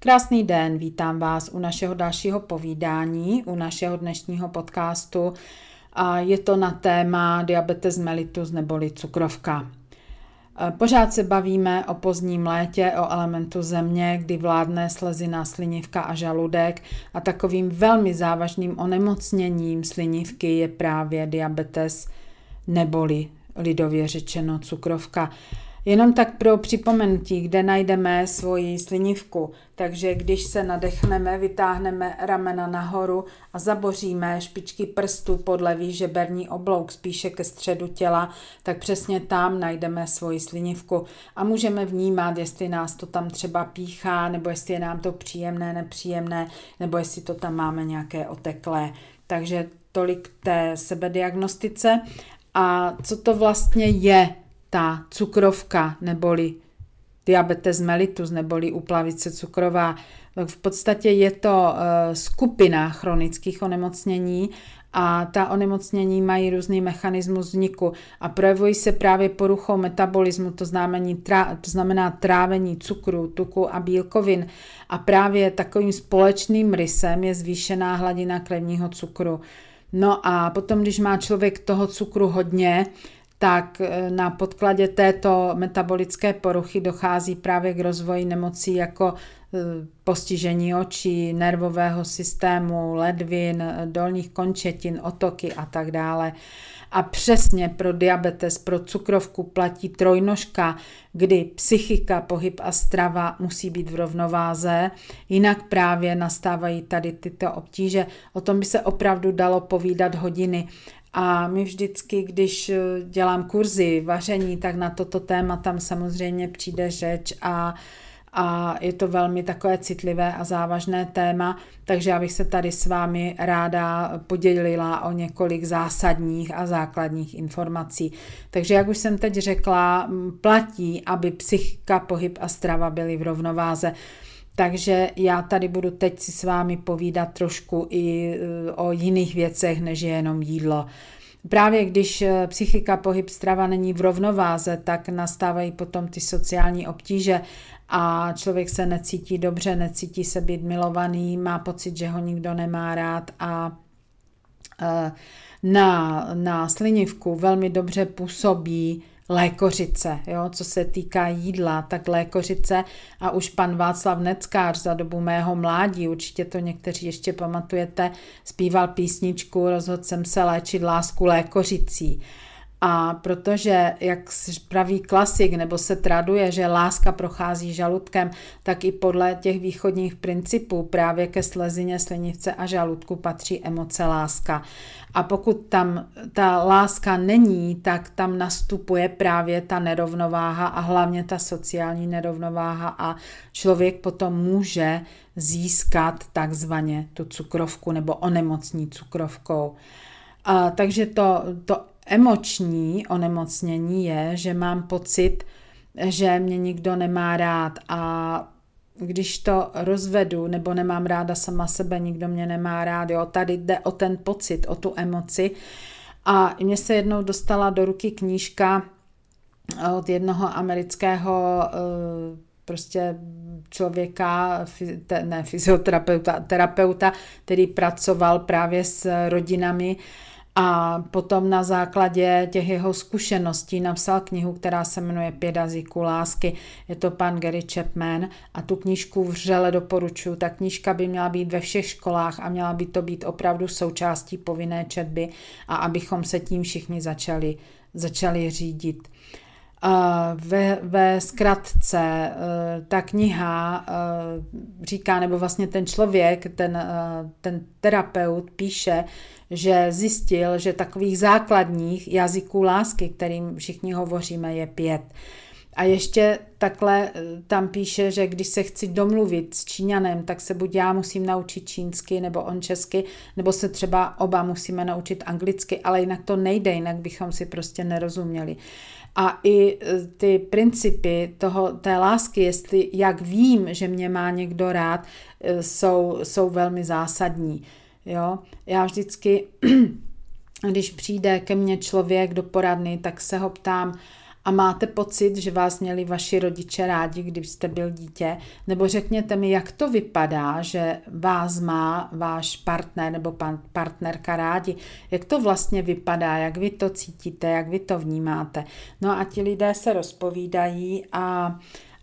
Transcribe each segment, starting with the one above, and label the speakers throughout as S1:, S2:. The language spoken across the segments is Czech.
S1: Krásný den, vítám vás u našeho dalšího povídání, u našeho dnešního podcastu. A je to na téma diabetes mellitus neboli cukrovka. Pořád se bavíme o pozdním létě, o elementu země, kdy vládne slezina, slinivka a žaludek a takovým velmi závažným onemocněním slinivky je právě diabetes neboli lidově řečeno cukrovka. Jenom tak pro připomenutí, kde najdeme svoji slinivku. Takže když se nadechneme, vytáhneme ramena nahoru a zaboříme špičky prstů pod levý žeberní oblouk spíše ke středu těla, tak přesně tam najdeme svoji slinivku a můžeme vnímat, jestli nás to tam třeba píchá, nebo jestli je nám to příjemné, nepříjemné, nebo jestli to tam máme nějaké oteklé. Takže tolik té sebediagnostice. A co to vlastně je ta cukrovka neboli diabetes mellitus neboli uplavice cukrová. V podstatě je to eh, skupina chronických onemocnění a ta onemocnění mají různý mechanismus vzniku a projevují se právě poruchou metabolismu, to znamená, to znamená trávení cukru, tuku a bílkovin. A právě takovým společným rysem je zvýšená hladina krevního cukru. No a potom, když má člověk toho cukru hodně, tak eh, na podkladě této metabolické poruchy dochází právě k rozvoji nemocí jako eh, postižení očí, nervového systému, ledvin, dolních končetin, otoky a tak dále. A přesně pro diabetes, pro cukrovku platí trojnožka, kdy psychika, pohyb a strava musí být v rovnováze, jinak právě nastávají tady tyto obtíže. O tom by se opravdu dalo povídat hodiny. A my vždycky, když eh, dělám kurzy vaření, tak na toto téma tam samozřejmě přijde řeč a, a je to velmi takové citlivé a závažné téma, takže já bych se tady s vámi ráda podělila o několik zásadních a základních informací. Takže jak už jsem teď řekla, platí, aby psychika, pohyb a strava byly v rovnováze. Takže já tady budu teď si s vámi povídat trošku i e, o jiných věcech, než je jenom jídlo. Právě když e, psychika, pohyb, strava není v rovnováze, tak nastávají potom ty sociální obtíže a člověk se necítí dobře, necítí se být milovaný, má pocit, že ho nikdo nemá rád a e, na, na slinivku velmi dobře působí lékořice, jo, co se týká jídla, tak lékořice a už pan Václav Neckář za dobu mého mládí, určitě to někteří ještě pamatujete, zpíval písničku Rozhodl jsem se léčit lásku lékořicí. A protože, jak praví klasik, nebo se traduje, že láska prochází žaludkem, tak i podle těch východních principů právě ke slezině, slinivce a žaludku patří emoce láska. A pokud tam ta láska není, tak tam nastupuje právě ta nerovnováha a hlavně ta sociální nerovnováha a člověk potom může získat takzvaně tu cukrovku nebo onemocní cukrovkou. A, takže to, to emoční onemocnění je, že mám pocit, že mě nikdo nemá rád a když to rozvedu nebo nemám ráda sama sebe, nikdo mě nemá rád, jo, tady jde o ten pocit, o tu emoci. A mě se jednou dostala do ruky knížka od jednoho amerického eh, prostě člověka, ne fyzioterapeuta, terapeuta, který pracoval právě s rodinami a potom na základě těch jeho zkušeností napsal knihu, která se jmenuje Pět jazyků lásky. Je to pan Gary Chapman a tu knížku vřele doporučuji. Ta knížka by měla být ve všech školách a měla by to být opravdu součástí povinné četby a abychom se tím všichni začali, začali řídit. Ve, ve zkratce e, ta kniha e, říká, nebo vlastně ten člověk, ten, e, ten terapeut píše, že zjistil, že takových základních jazyků lásky, kterým všichni hovoříme, je pět. A ještě takhle eh, tam píše, že když se chci domluvit s Číňanem, tak se buď já musím naučit čínsky, nebo on česky, nebo se třeba oba musíme naučit anglicky, ale jinak to nejde, jinak bychom si prostě nerozuměli. A i eh, ty principy toho, té lásky, jestli jak vím, že mě má někdo rád, eh, jsou, jsou velmi zásadní. Jo? Já vždycky, když přijde ke mně člověk do poradny, tak se ho ptám, a máte pocit, že vás měli vaši rodiče rádi, když jste byl dítě, nebo řekněte mi, jak to vypadá, že vás má váš partner nebo pan, partnerka rádi, jak to vlastně vypadá, jak vy to cítíte, jak vy to vnímáte. No a ti lidé se rozpovídají a uh,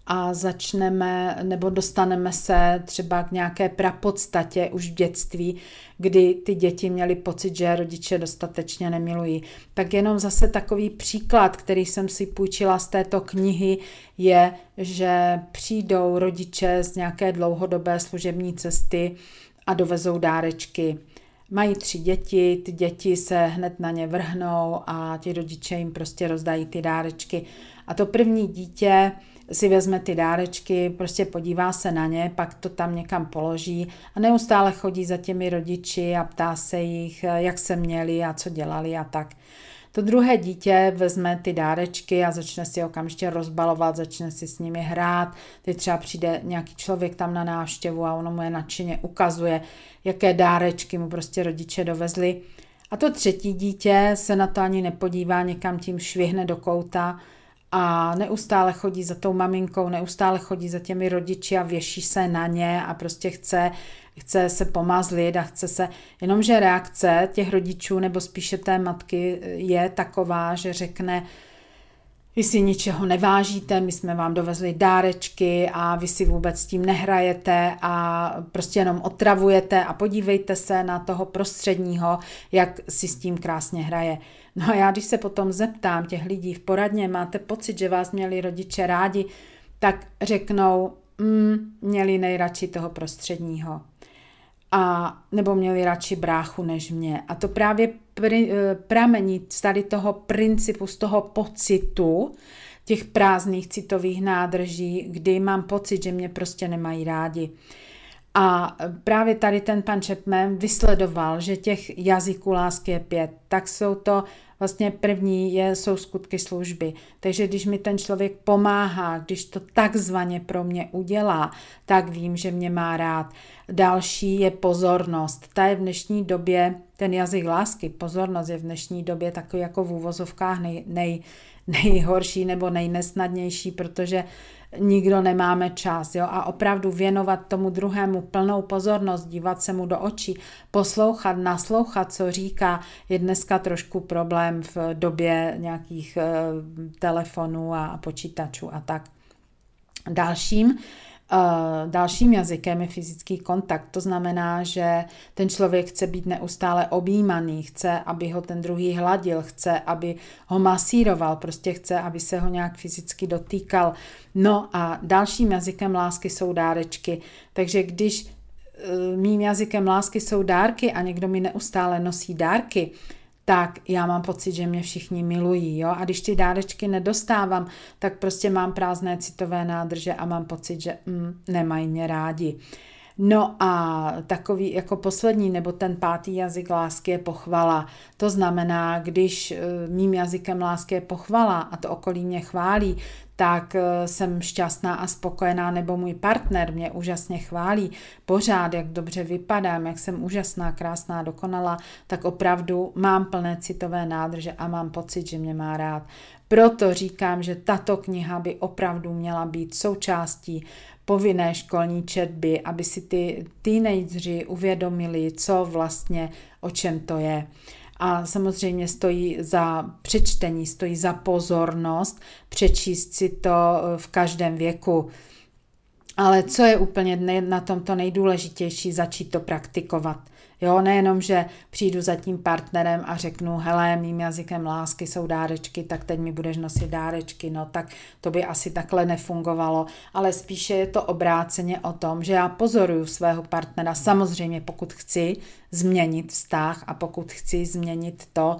S1: a začneme nebo dostaneme se třeba k nějaké prapodstatě už v dětství, kdy ty děti měly pocit, že rodiče dostatečně nemilují. Tak jenom zase takový příklad, který jsem si půjčila z této knihy, je, že přijdou rodiče z nějaké dlouhodobé služební cesty a dovezou dárečky. Mají tři děti, ty děti se hned na ně vrhnou a ti rodiče jim prostě rozdají ty dárečky. A to první dítě si vezme ty dárečky, prostě podívá se na ně, pak to tam někam položí a neustále chodí za těmi rodiči a ptá se jich, jak se měli a co dělali a tak. To druhé dítě vezme ty dárečky a začne si okamžitě rozbalovat, začne si s nimi hrát. Teď třeba přijde nějaký člověk tam na návštěvu a ono mu je nadšeně ukazuje, jaké dárečky mu prostě rodiče dovezli. A to třetí dítě se na to ani nepodívá, někam tím švihne do kouta a neustále chodí za tou maminkou, neustále chodí za těmi rodiči a věší se na ně a prostě chce, chce se pomazlit a chce se, jenomže reakce těch rodičů nebo spíše té matky je taková, že řekne, vy si ničeho nevážíte, my jsme vám dovezli dárečky a vy si vůbec s tím nehrajete a prostě jenom otravujete a podívejte se na toho prostředního, jak si s tím krásně hraje. No a já, když se potom zeptám těch lidí v poradně, máte pocit, že vás měli rodiče rádi, tak řeknou, mm, měli nejradši toho prostředního. A, nebo měli radši bráchu než mě. A to právě pr- eh, pramení z tady toho principu, z toho pocitu, těch prázdných citových nádrží, kdy mám pocit, že mě prostě nemají rádi. A právě tady ten pan Chapman vysledoval, že těch jazyků lásky je pět. Tak jsou to vlastně první je, jsou skutky služby. Takže když mi ten člověk pomáhá, když to takzvaně pro mě udělá, tak vím, že mě má rád. Další je pozornost. Ta je v dnešní době, ten jazyk lásky, pozornost je v dnešní době takový jako v úvozovkách nej, nej, nejhorší nebo nejnesnadnější, protože nikdo nemáme čas. Jo? A opravdu věnovat tomu druhému plnou pozornost, dívat se mu do očí, poslouchat, naslouchat, co říká, je dneska trošku problém v době nějakých uh, telefonů a počítačů a tak. Dalším dalším jazykem je fyzický kontakt. To znamená, že ten člověk chce být neustále objímaný, chce, aby ho ten druhý hladil, chce, aby ho masíroval, prostě chce, aby se ho nějak fyzicky dotýkal. No a dalším jazykem lásky jsou dárečky. Takže když uh, mým jazykem lásky jsou dárky a někdo mi neustále nosí dárky, tak já mám pocit, že mě všichni milují. Jo? A když ty dárečky nedostávám, tak prostě mám prázdné citové nádrže a mám pocit, že mm, nemají mě rádi. No a takový jako poslední nebo ten pátý jazyk lásky je pochvala. To znamená, když e, mým jazykem lásky je pochvala a to okolí mě chválí, tak e, jsem šťastná a spokojená, nebo můj partner mě úžasně chválí pořád, jak dobře vypadám, jak jsem úžasná, krásná, dokonalá, tak opravdu mám plné citové nádrže a mám pocit, že mě má rád. Proto říkám, že tato kniha by opravdu měla být součástí povinné školní četby, aby si ty teenageři uvědomili, co vlastně, o čem to je. A samozřejmě stojí za přečtení, stojí za pozornost, přečíst si to eh, v každém věku. Ale co je úplně na tomto nejdůležitější, začít to praktikovat. Jo, nejenom, že přijdu za tím partnerem a řeknu, hele, mým jazykem lásky jsou dárečky, tak teď mi budeš nosit dárečky, no tak to by asi takhle nefungovalo, ale spíše je to obráceně o tom, že já pozoruju svého partnera, samozřejmě pokud chci změnit vztah a pokud chci změnit to,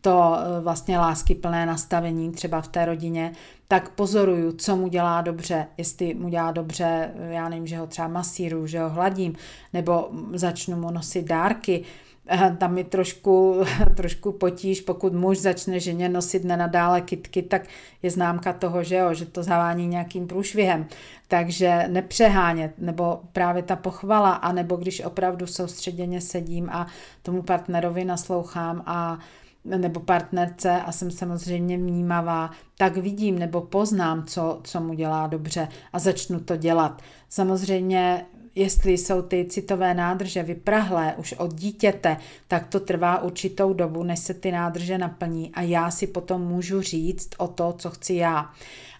S1: to eh, vlastně lásky plné nastavení třeba v té rodině, tak pozoruju, co mu dělá dobře, jestli mu dělá dobře, já nevím, že ho třeba masíru, že ho hladím, nebo začnu mu nosit dárky, Eh, tam mi trošku, trošku potíž, pokud muž začne ženě nosit nenadále kitky, tak je známka toho, že, jo, že to zavání nějakým průšvihem. Takže nepřehánět, nebo právě ta pochvala, anebo když opravdu soustředěně sedím a tomu partnerovi naslouchám a nebo partnerce a jsem samozřejmě vnímavá, tak vidím nebo poznám, co, co mu dělá dobře a začnu to dělat. Samozřejmě jestli jsou ty citové nádrže vyprahlé už od dítěte, tak to trvá určitou dobu, než se ty nádrže naplní a já si potom můžu říct o to, co chci já.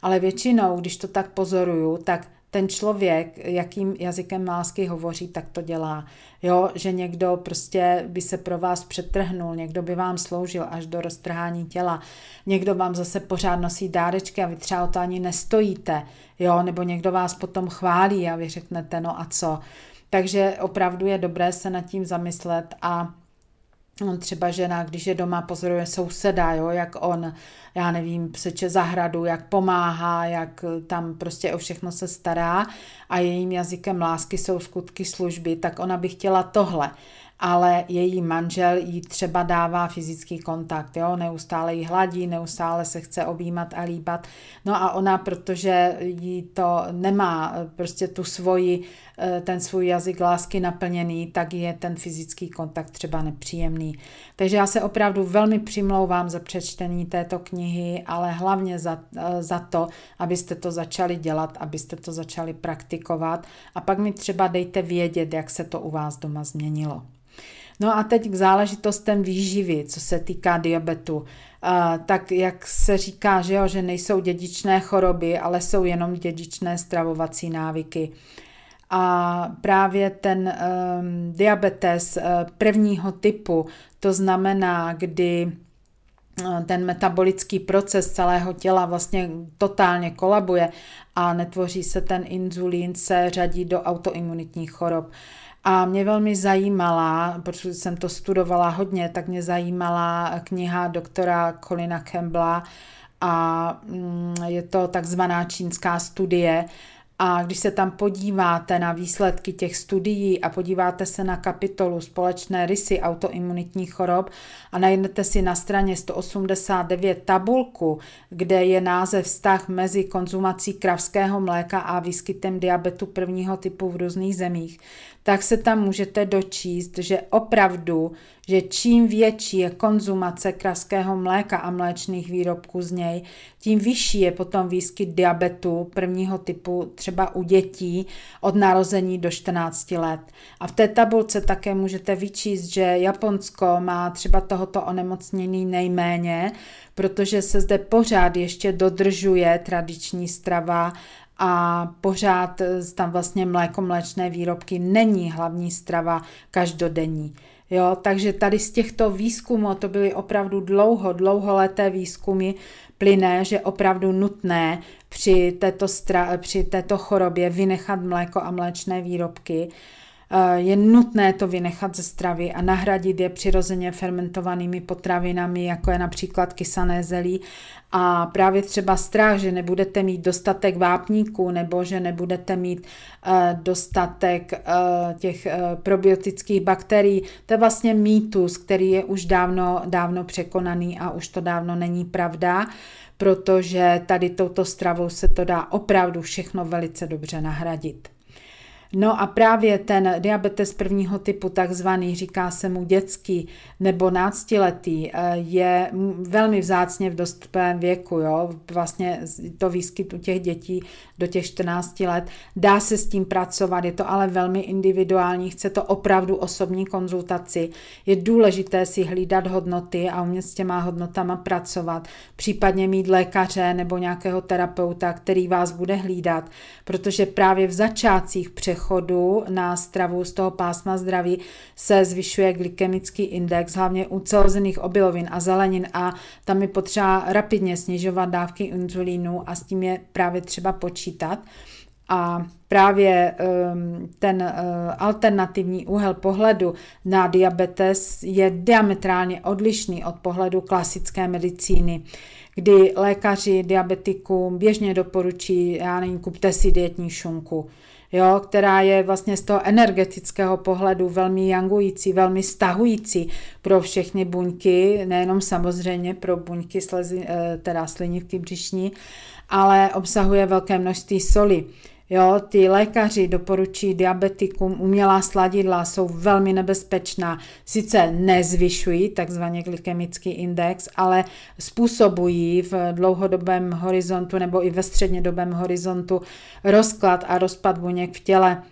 S1: Ale většinou, když to tak pozoruju, tak ten člověk, jakým jazykem lásky hovoří, tak to dělá. Jo, že někdo prostě by se pro vás přetrhnul, někdo by vám sloužil až do roztrhání těla, někdo vám zase pořád nosí dárečky a vy třeba o to ani nestojíte, jo, nebo někdo vás potom chválí a vy řeknete, no a co. Takže opravdu je dobré se nad tím zamyslet a třeba žena, když je doma, pozoruje souseda, jo, jak on, já nevím, seče zahradu, jak pomáhá, jak tam prostě o všechno se stará a jejím jazykem lásky jsou skutky služby, tak ona by chtěla tohle ale její manžel jí třeba dává fyzický kontakt, jo, neustále jí hladí, neustále se chce objímat a líbat. No a ona, protože jí to nemá prostě tu svoji, eh, ten svůj jazyk lásky naplněný, tak je ten fyzický kontakt třeba nepříjemný. Takže já se opravdu velmi přimlouvám za přečtení této knihy, ale hlavně za, eh, za to, abyste to začali dělat, abyste to začali praktikovat a pak mi třeba dejte vědět, jak se to u vás doma změnilo. No a teď k záležitostem výživy, co se týká diabetu. Uh, tak jak se říká, že, jo, že nejsou dědičné choroby, ale jsou jenom dědičné stravovací návyky. A právě ten um, diabetes uh, prvního typu, to znamená, kdy ten metabolický proces celého těla vlastně totálně kolabuje a netvoří se ten inzulín, se řadí do autoimunitních chorob. A mě velmi zajímala, protože jsem to studovala hodně, tak mě zajímala kniha doktora Colina Campbella a mm, je to takzvaná čínská studie, a když se tam podíváte na výsledky těch studií a podíváte se na kapitolu společné rysy autoimunitních chorob a najdete si na straně 189 tabulku, kde je název vztah mezi konzumací kravského mléka a výskytem diabetu prvního typu v různých zemích, tak se tam můžete dočíst, že opravdu, že čím větší je konzumace kraského mléka a mléčných výrobků z něj, tím vyšší je potom výskyt diabetu prvního typu třeba u dětí od narození do 14 let. A v té tabulce také můžete vyčíst, že Japonsko má třeba tohoto onemocnění nejméně, protože se zde pořád ještě dodržuje tradiční strava a pořád eh, tam vlastně mléko, mléčné výrobky není hlavní strava každodenní. Jo, takže tady z těchto výzkumů, to byly opravdu dlouho, dlouholeté výzkumy, plyne, že opravdu nutné při této, stra, při této chorobě vynechat mléko a mléčné výrobky. Eh, je nutné to vynechat ze stravy a nahradit je přirozeně fermentovanými potravinami, jako je například kysané zelí. A právě třeba strach, že nebudete mít dostatek vápníků nebo že nebudete mít eh, dostatek eh, těch probiotických bakterií, to je vlastně mýtus, který je už dávno, dávno překonaný a už to dávno není pravda protože tady touto stravou se to dá opravdu všechno velice dobře nahradit. No a právě ten diabetes prvního typu, takzvaný, říká se mu dětský nebo náctiletý, eh, je velmi vzácně v dostupném věku. Jo? Vlastně to výskyt u těch dětí do těch 14 let. Dá se s tím pracovat, je to ale velmi individuální, chce to opravdu osobní konzultaci. Je důležité si hlídat hodnoty a umět s těma hodnotama pracovat, případně mít lékaře nebo nějakého terapeuta, který vás bude hlídat, protože právě v začátcích přechodu přechodu na stravu z toho pásma zdraví se zvyšuje glykemický index, hlavně u celozených obilovin a zelenin a tam je potřeba rapidně snižovat dávky inzulínu a s tím je právě třeba počítat. A právě ehm, ten eh, alternativní úhel pohledu na diabetes je diametrálně odlišný od pohledu klasické medicíny, kdy lékaři diabetikům běžně doporučí, já nevím, kupte si dietní šunku, jo, která je vlastně z toho energetického pohledu velmi jangující, velmi stahující pro všechny buňky, nejenom samozřejmě pro buňky slezi, eh, teda slinivky břišní, ale obsahuje velké množství soli. Jo, ty lékaři doporučí diabetikům umělá sladidla, jsou velmi nebezpečná. Sice nezvyšují takzvaně glykemický index, ale způsobují v dlouhodobém horizontu nebo i ve střednědobém horizontu rozklad a rozpad buněk v těle.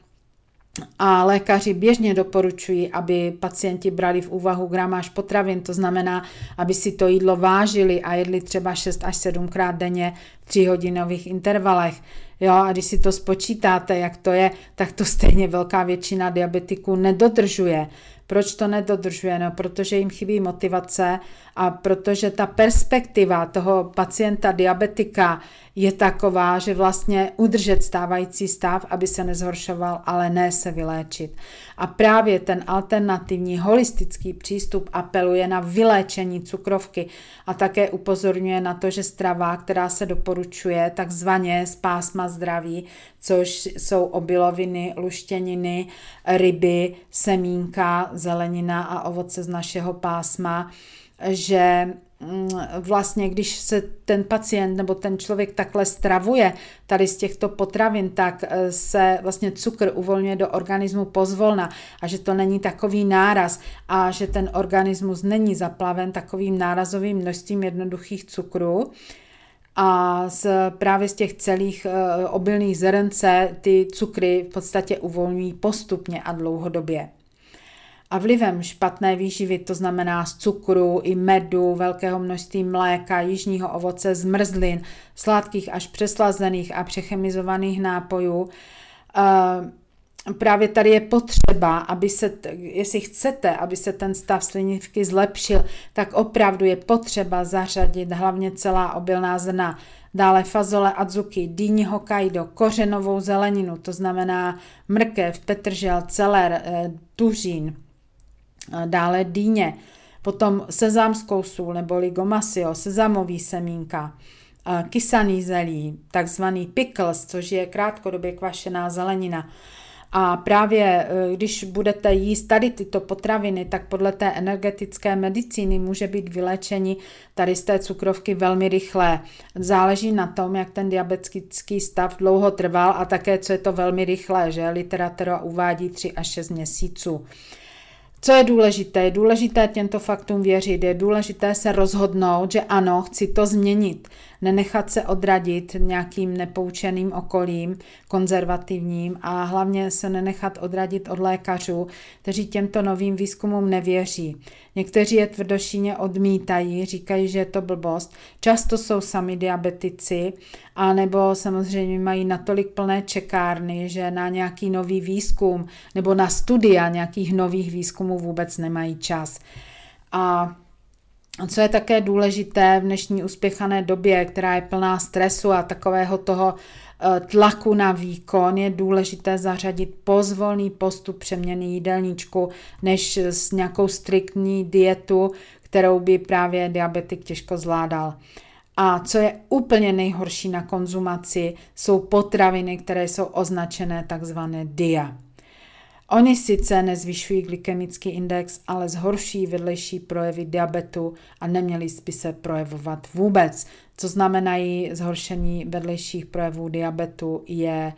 S1: A lékaři běžně doporučují, aby pacienti brali v úvahu gramáž potravin, to znamená, aby si to jídlo vážili a jedli třeba 6 až 7 krát denně v 3 hodinových intervalech. Jo, a když si to spočítáte, jak to je, tak to stejně velká většina diabetiků nedodržuje. Proč to nedodržuje? No, protože jim chybí motivace a protože ta perspektiva toho pacienta diabetika je taková, že vlastně udržet stávající stav, aby se nezhoršoval, ale ne se vyléčit. A právě ten alternativní holistický přístup apeluje na vyléčení cukrovky a také upozorňuje na to, že strava, která se doporučuje takzvaně z pásma zdraví, což jsou obiloviny, luštěniny, ryby, semínka, zelenina a ovoce z našeho pásma, že mm, vlastně, když se ten pacient nebo ten člověk takhle stravuje tady z těchto potravin, tak eh, se vlastně cukr uvolňuje do organismu pozvolna a že to není takový náraz a že ten organismus není zaplaven takovým nárazovým množstvím jednoduchých cukrů, a z, právě z těch celých e, obilných zrnce ty cukry v podstatě uvolňují postupně a dlouhodobě. A vlivem špatné výživy, to znamená z cukru i medu, velkého množství mléka, jižního ovoce, zmrzlin, sladkých až přeslazených a přechemizovaných nápojů, e, právě tady je potřeba, aby se, jestli chcete, aby se ten stav slinivky zlepšil, tak opravdu je potřeba zařadit hlavně celá obilná zrna, dále fazole adzuki, dýni Hokkaido, kořenovou zeleninu, to znamená mrkev, petržel, celer, eh, tuřín, dále dýně, potom sezámskou sůl neboli gomasio, sezamový semínka, kysaný zelí, takzvaný pickles, což je krátkodobě kvašená zelenina, a právě eh, když budete jíst tady tyto potraviny, tak podle té energetické medicíny může být vylečení tady z té cukrovky velmi rychlé. Záleží na tom, jak ten diabetický stav dlouho trval a také, co je to velmi rychlé, že literatura uvádí 3 až 6 měsíců. Co je důležité? Je důležité těmto faktům věřit, je důležité se rozhodnout, že ano, chci to změnit nenechat se odradit nějakým nepoučeným okolím, konzervativním a hlavně se nenechat odradit od lékařů, kteří těmto novým výzkumům nevěří. Někteří je tvrdošíně odmítají, říkají, že je to blbost. Často jsou sami diabetici, anebo samozřejmě mají natolik plné čekárny, že na nějaký nový výzkum nebo na studia nějakých nových výzkumů vůbec nemají čas. A co je také důležité v dnešní uspěchané době, která je plná stresu a takového toho eh, tlaku na výkon, je důležité zařadit pozvolný postup přeměny jídelníčku, než s nějakou striktní dietu, kterou by právě diabetik těžko zvládal. A co je úplně nejhorší na konzumaci, jsou potraviny, které jsou označené takzvané DIA. Oni sice nezvyšují glykemický index, ale zhorší vedlejší projevy diabetu a neměly by se projevovat vůbec. Co znamenají zhoršení vedlejších projevů diabetu je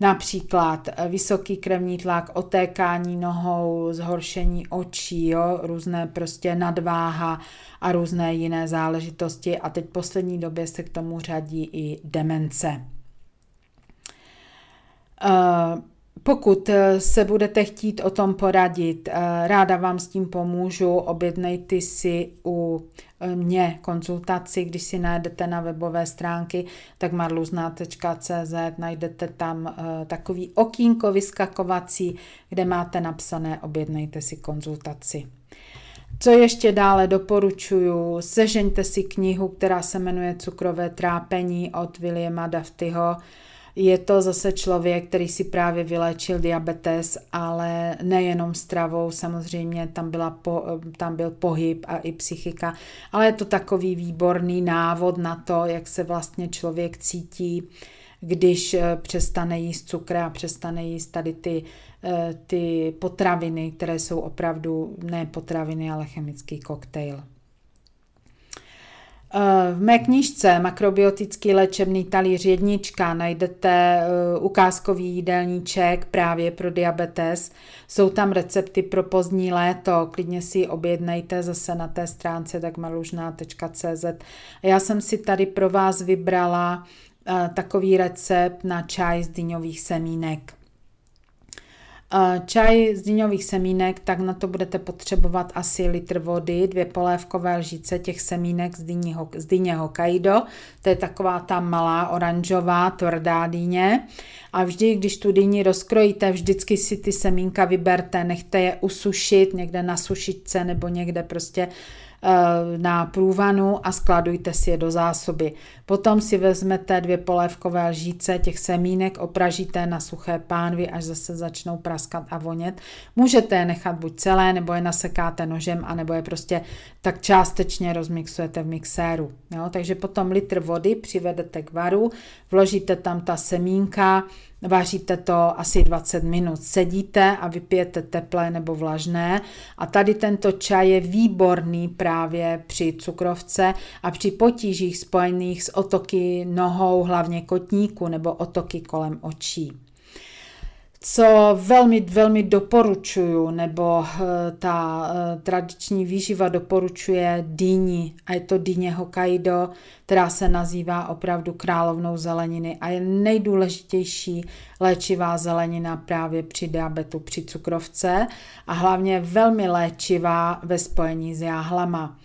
S1: například vysoký krevní tlak, otékání nohou, zhoršení očí, jo, různé prostě nadváha a různé jiné záležitosti a teď v poslední době se k tomu řadí i demence. Uh, pokud eh, se budete chtít o tom poradit, eh, ráda vám s tím pomůžu, objednejte si u eh, mě konzultaci, když si najdete na webové stránky, tak marluzna.cz najdete tam takový okýnko vyskakovací, kde máte napsané objednejte si konzultaci. Co ještě dále doporučuju, sežeňte si knihu, která se jmenuje Cukrové trápení od Williama Daftyho, Je to zase člověk, který si právě vylečil diabetes, ale nejenom stravou, samozřejmě tam, byla po, tam byl pohyb a i psychika, ale je to takový výborný návod na to, jak se vlastně člověk cítí, když eh, přestane jíst cukr a přestane jíst tady ty, eh, ty potraviny, které jsou opravdu ne potraviny, ale chemický koktejl. Eh, v mé knižce Makrobiotický léčebný talíř jednička najdete eh, ukázkový jídelníček právě pro diabetes. Jsou tam recepty pro pozdní léto, klidně si ji objednejte zase na té stránce takmalužná.cz. Já jsem si tady pro vás vybrala eh, takový recept na čaj z dyňových semínek. Čaj z dýňových semínek, tak na to budete potřebovat asi litr vody, dvě polévkové lžice těch semínek z, dýního, z dýně Hokkaido, to je taková ta malá oranžová tvrdá dýně. A vždy, když tu dýni rozkrojíte, vždycky si ty semínka vyberte, nechte je usušit někde na sušičce nebo někde prostě Eh, na průvanu a skladujte si je do zásoby. Potom si vezmete dvě polévkové lžíce těch semínek, opražíte na suché pánvy, až zase začnou praskat a vonět. Můžete je nechat buď celé, nebo je nasekáte nožem, anebo je prostě tak částečně rozmixujete v mixéru. Jo? Takže potom litr vody přivedete k varu, vložíte tam ta semínka, Vaříte to asi 20 minut, sedíte a vypijete teplé nebo vlažné. A tady tento čaj je výborný právě při cukrovce a při potížích spojených s otoky nohou, hlavně kotníku nebo otoky kolem očí co velmi, velmi doporučuju, nebo eh, ta eh, tradiční výživa doporučuje dýni, a je to dýně Hokkaido, která se nazývá opravdu královnou zeleniny a je nejdůležitější léčivá zelenina právě při diabetu, při cukrovce a hlavně velmi léčivá ve spojení s jáhlama.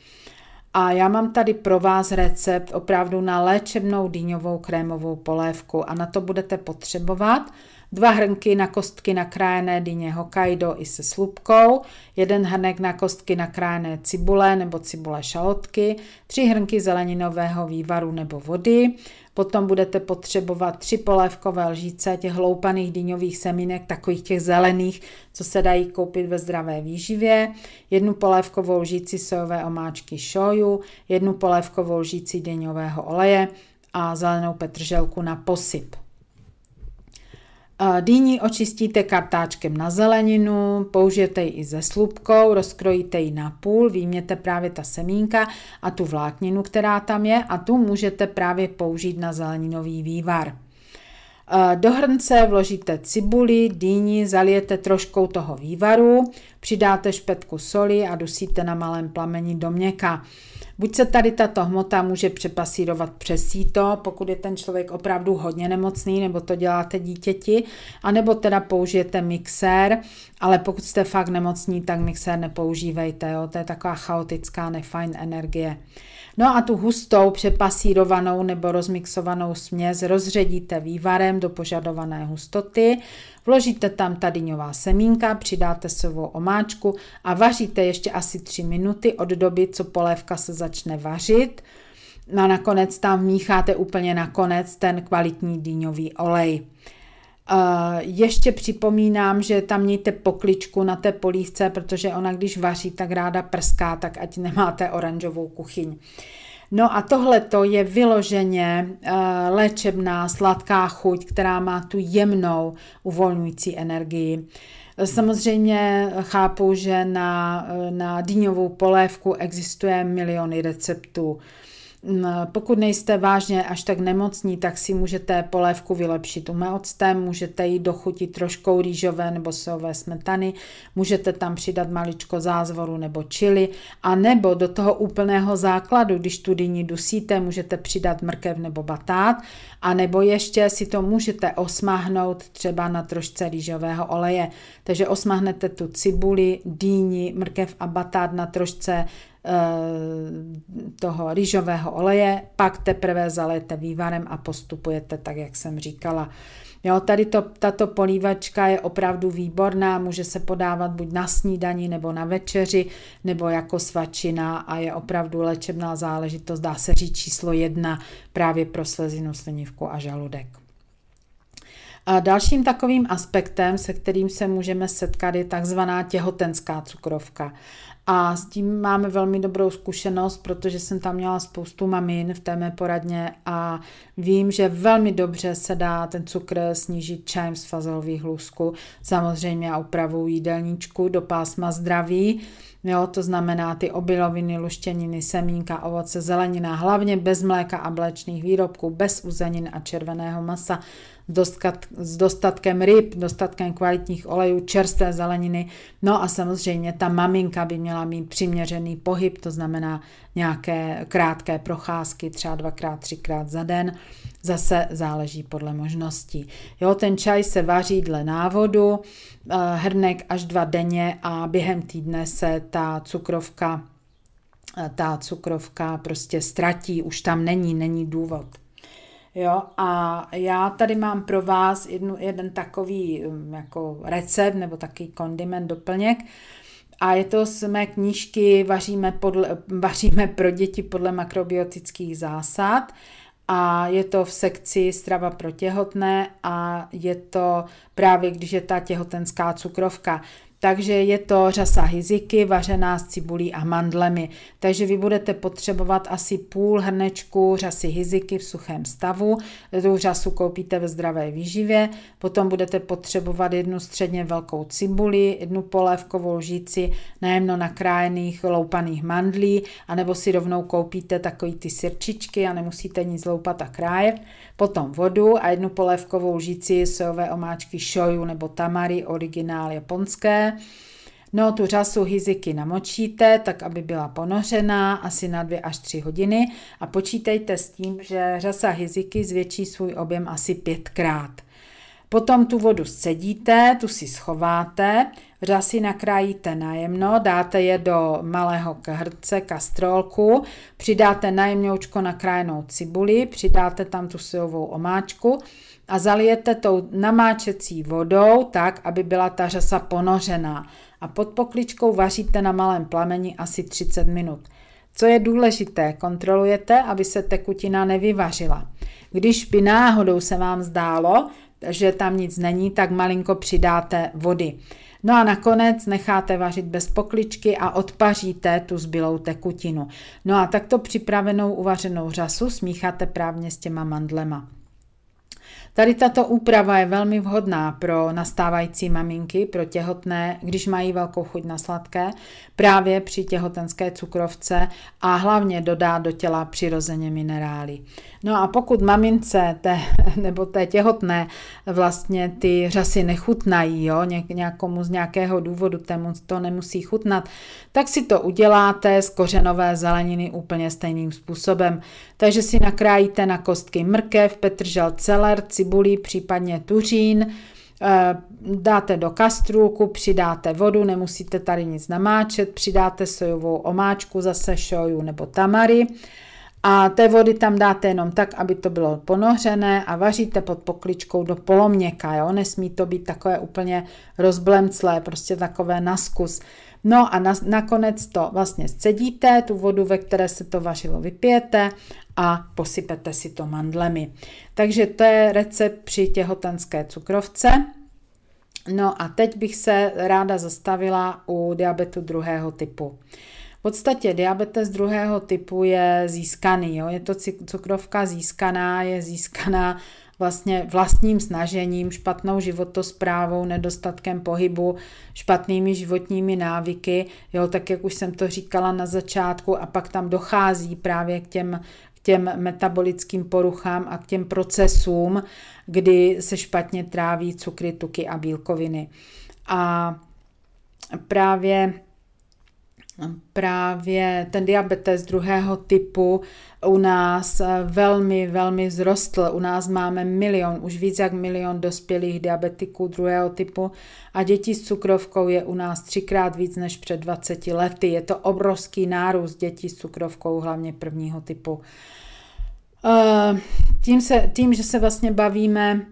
S1: A já mám tady pro vás recept opravdu na léčebnou dýňovou krémovou polévku a na to budete potřebovat dva hrnky na kostky nakrájené dyně Hokkaido i se slupkou, jeden hrnek na kostky nakrájené cibule nebo cibule šalotky, tři hrnky zeleninového vývaru nebo vody, potom budete potřebovat tři polévkové lžíce těch hloupaných dýňových semínek, takových těch zelených, co se dají koupit ve zdravé výživě, jednu polévkovou lžíci sojové omáčky šoju, jednu polévkovou lžíci dýňového oleje a zelenou petrželku na posyp. Dýni očistíte kartáčkem na zeleninu, použijete ji i se slupkou, rozkrojíte ji na půl, výjměte právě ta semínka a tu vlákninu, která tam je a tu můžete právě použít na zeleninový vývar. Do hrnce vložíte cibuli, dýni, zalijete troškou toho vývaru, přidáte špetku soli a dusíte na malém plameni do měka. Buď se tady tato hmota může přepasírovat přes síto, pokud je ten člověk opravdu hodně nemocný, nebo to děláte dítěti, anebo teda použijete mixér, ale pokud jste fakt nemocní, tak mixér nepoužívejte, jo? to je taková chaotická, nefajn energie. No a tu hustou přepasírovanou nebo rozmixovanou směs rozředíte vývarem do požadované hustoty, vložíte tam tadyňová semínka, přidáte sovou omáčku a vaříte ještě asi 3 minuty od doby, co polévka se začne vařit. No a nakonec tam mícháte úplně nakonec ten kvalitní dýňový olej. Uh, ještě připomínám, že tam mějte pokličku na té polívce, protože ona, když vaří, tak ráda prská, tak ať nemáte oranžovou kuchyň. No a tohle to je vyloženě uh, léčebná sladká chuť, která má tu jemnou uvolňující energii. Samozřejmě chápu, že na, na dýňovou polévku existuje miliony receptů. Pokud nejste vážně až tak nemocní, tak si můžete polévku vylepšit umeoctem, můžete jí dochutit troškou rýžové nebo sojové smetany, můžete tam přidat maličko zázvoru nebo čili, a nebo do toho úplného základu, když tu dyni dusíte, můžete přidat mrkev nebo batát, a nebo ještě si to můžete osmahnout třeba na trošce rýžového oleje. Takže osmahnete tu cibuli, dýni, mrkev a batát na trošce toho rýžového oleje, pak teprve zaléte vývarem a postupujete tak, jak jsem říkala. Jo, tady to, tato polívačka je opravdu výborná, může se podávat buď na snídani nebo na večeři, nebo jako svačina a je opravdu léčebná záležitost, dá se říct číslo jedna právě pro slezinu, slinivku a žaludek. A dalším takovým aspektem, se kterým se můžeme setkat, je takzvaná těhotenská cukrovka. A s tím máme velmi dobrou zkušenost, protože jsem tam měla spoustu mamin v té mé poradně a vím, že velmi dobře se dá ten cukr snížit čajem z fazelových hlusků, samozřejmě a upravou jídelníčku do pásma zdraví. Jo, to znamená ty obiloviny, luštěniny, semínka, ovoce, zelenina, hlavně bez mléka a mléčných výrobků, bez uzenin a červeného masa, s dostatkem ryb, dostatkem kvalitních olejů, čerstvé zeleniny. No a samozřejmě ta maminka by měla mít přiměřený pohyb, to znamená nějaké krátké procházky, třeba dvakrát, třikrát za den. Zase záleží podle možností. Jo, ten čaj se vaří dle návodu, eh, hrnek až dva denně a během týdne se ta cukrovka eh, ta cukrovka prostě ztratí, už tam není, není důvod. Jo, a já tady mám pro vás jednu, jeden takový um, jako recept nebo takový kondiment, doplněk. A je to z mé knížky Vaříme, podle, vaříme pro děti podle makrobiotických zásad. A je to v sekci strava pro těhotné a je to právě, když je ta těhotenská cukrovka. Takže je to řasa hiziky vařená s cibulí a mandlemi. Takže vy budete potřebovat asi půl hrnečku řasy hiziky v suchém stavu. Tu řasu koupíte ve zdravé výživě. Potom budete potřebovat jednu středně velkou cibuli, jednu polévkovou lžíci najemno nakrájených loupaných mandlí, anebo si rovnou koupíte takový ty sirčičky a nemusíte nic loupat a krájet. Potom vodu a jednu polévkovou lžíci sojové omáčky shoyu nebo tamary originál japonské. No, tu řasu hiziky namočíte, tak aby byla ponořená asi na 2 až 3 hodiny a počítejte s tím, že řasa hiziky zvětší svůj objem asi pětkrát. Potom tu vodu scedíte, tu si schováte, řasy nakrájíte najemno, dáte je do malého hrnce, kastrolku, přidáte najemňoučko nakrájenou cibuli, přidáte tam tu sojovou omáčku a zalijete tou namáčecí vodou tak, aby byla ta řasa ponořená. A pod pokličkou vaříte na malém plameni asi 30 minut. Co je důležité, kontrolujete, aby se tekutina nevyvařila. Když by náhodou se vám zdálo, že tam nic není, tak malinko přidáte vody. No a nakonec necháte vařit bez pokličky a odpaříte tu zbylou tekutinu. No a takto připravenou uvařenou řasu smícháte právě s těma mandlema. Tady tato úprava je velmi vhodná pro nastávající maminky, pro těhotné, když mají velkou chuť na sladké, právě při těhotenské cukrovce a hlavně dodá do těla přirozeně minerály. No a pokud mamince té, nebo té těhotné vlastně ty řasy nechutnají, jo, nějakomu z nějakého důvodu tému to nemusí chutnat, tak si to uděláte z kořenové zeleniny úplně stejným způsobem. Takže si nakrájíte na kostky mrkev, petržel, celer, cibulí, případně tuřín, eh, dáte do kastrůlku, přidáte vodu, nemusíte tady nic namáčet, přidáte sojovou omáčku, zase šoju nebo tamary a té vody tam dáte jenom tak, aby to bylo ponořené a vaříte pod pokličkou do poloměka, jo? nesmí to být takové úplně rozblemclé, prostě takové naskus. No a na, nakonec to vlastně scedíte, tu vodu, ve které se to vařilo, vypijete a posypete si to mandlemi. Takže to je recept při těhotenské cukrovce. No a teď bych se ráda zastavila u diabetu druhého typu. V podstatě diabetes druhého typu je získaný. Jo? Je to cukrovka získaná, je získaná vlastně vlastním snažením, špatnou životosprávou, nedostatkem pohybu, špatnými životními návyky, jo, tak jak už jsem to říkala na začátku a pak tam dochází právě k těm, k těm metabolickým poruchám a k těm procesům, kdy se špatně tráví cukry, tuky a bílkoviny. A právě právě ten diabetes druhého typu u nás velmi, velmi vzrostl. U nás máme milion, už víc jak milion dospělých diabetiků druhého typu a dětí s cukrovkou je u nás třikrát víc než před 20 lety. Je to obrovský nárůst dětí s cukrovkou, hlavně prvního typu. Eh, tím, se, tím že se vlastně bavíme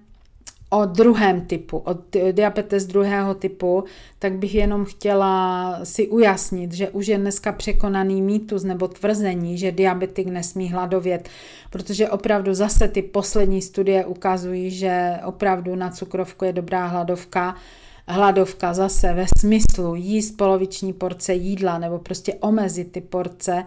S1: o druhém typu, o diabetes druhého typu, tak bych jenom chtěla si ujasnit, že už je dneska překonaný mýtus nebo tvrzení, že diabetik nesmí hladovět, protože opravdu zase ty poslední studie ukazují, že opravdu na cukrovku je dobrá hladovka, hladovka zase ve smyslu jíst poloviční porce jídla nebo prostě omezit ty porce,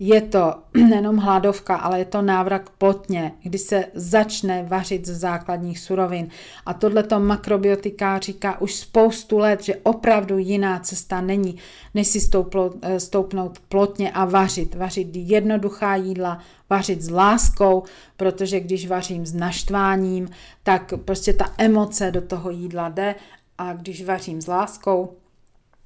S1: je to nejenom hladovka, ale je to návrat plotně, kdy se začne vařit z základních surovin. A tohleto makrobiotika říká už spoustu let, že opravdu jiná cesta není, než si stouplo, eh, stoupnout plotně a vařit. Vařit jednoduchá jídla, vařit s láskou, protože když vařím s naštváním, tak prostě ta emoce do toho jídla jde a když vařím s láskou,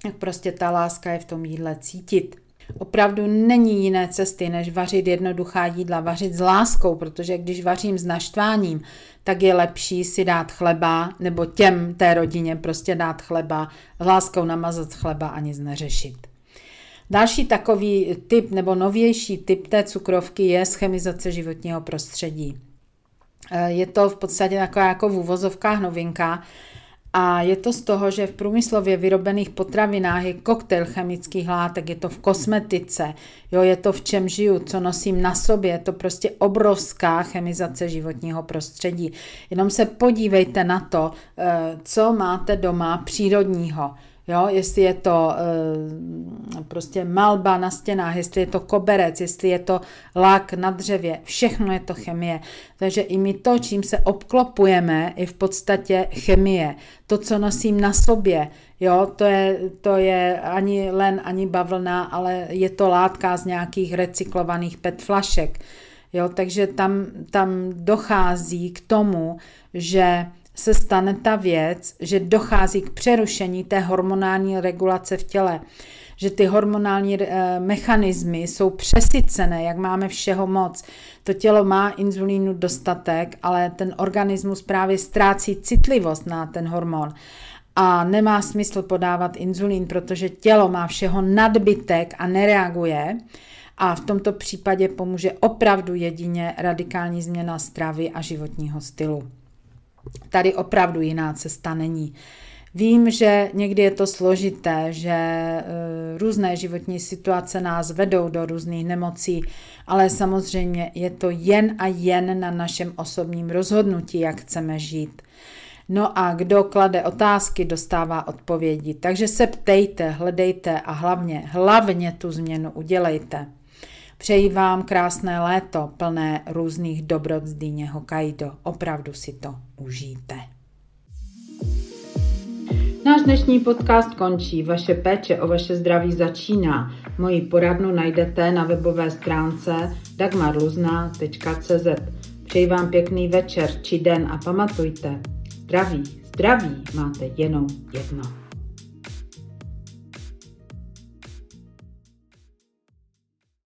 S1: tak prostě ta láska je v tom jídle cítit. Opravdu není jiné cesty, než vařit jednoduchá jídla, vařit s láskou, protože když vařím s naštváním, tak je lepší si dát chleba, nebo těm té rodině prostě dát chleba, láskou namazat chleba a nic neřešit. Další takový typ nebo novější typ té cukrovky je schemizace životního prostředí. E, je to v podstatě taková jako v úvozovkách novinka, a je to z toho, že v průmyslově vyrobených potravinách je koktejl chemických látek, je to v kosmetice, jo, je to v čem žiju, co nosím na sobě, je to prostě obrovská chemizace životního prostředí. Jenom se podívejte na to, eh, co máte doma přírodního. Jo, jestli je to e, prostě malba na stěnách, jestli je to koberec, jestli je to lak na dřevě, všechno je to chemie. Takže i my to, čím se obklopujeme, je v podstatě chemie. To, co nosím na sobě, jo, to je, to je ani len, ani bavlna, ale je to látka z nějakých recyklovaných PET flašek. Jo, takže tam, tam dochází k tomu, že se stane ta věc, že dochází k přerušení té hormonální regulace v těle, že ty hormonální e, mechanismy jsou přesycené, jak máme všeho moc. To tělo má inzulínu dostatek, ale ten organismus právě ztrácí citlivost na ten hormon. A nemá smysl podávat inzulín, protože tělo má všeho nadbytek a nereaguje. A v tomto případě pomůže opravdu jedině radikální změna stravy a životního stylu. Tady opravdu jiná cesta není. Vím, že někdy je to složité, že e, různé životní situace nás vedou do různých nemocí, ale samozřejmě je to jen a jen na našem osobním rozhodnutí, jak chceme žít. No a kdo klade otázky, dostává odpovědi. Takže se ptejte, hledejte a hlavně, hlavně tu změnu udělejte. Přeji vám krásné léto, plné různých dobrot z Dýně Hokkaido. Opravdu si to užijte. Náš dnešní podcast končí. Vaše péče o vaše zdraví začíná. Moji poradnu najdete na webové stránce dagmarluzna.cz. Přeji vám pěkný večer či den a pamatujte, zdraví, zdraví máte jenom jedno.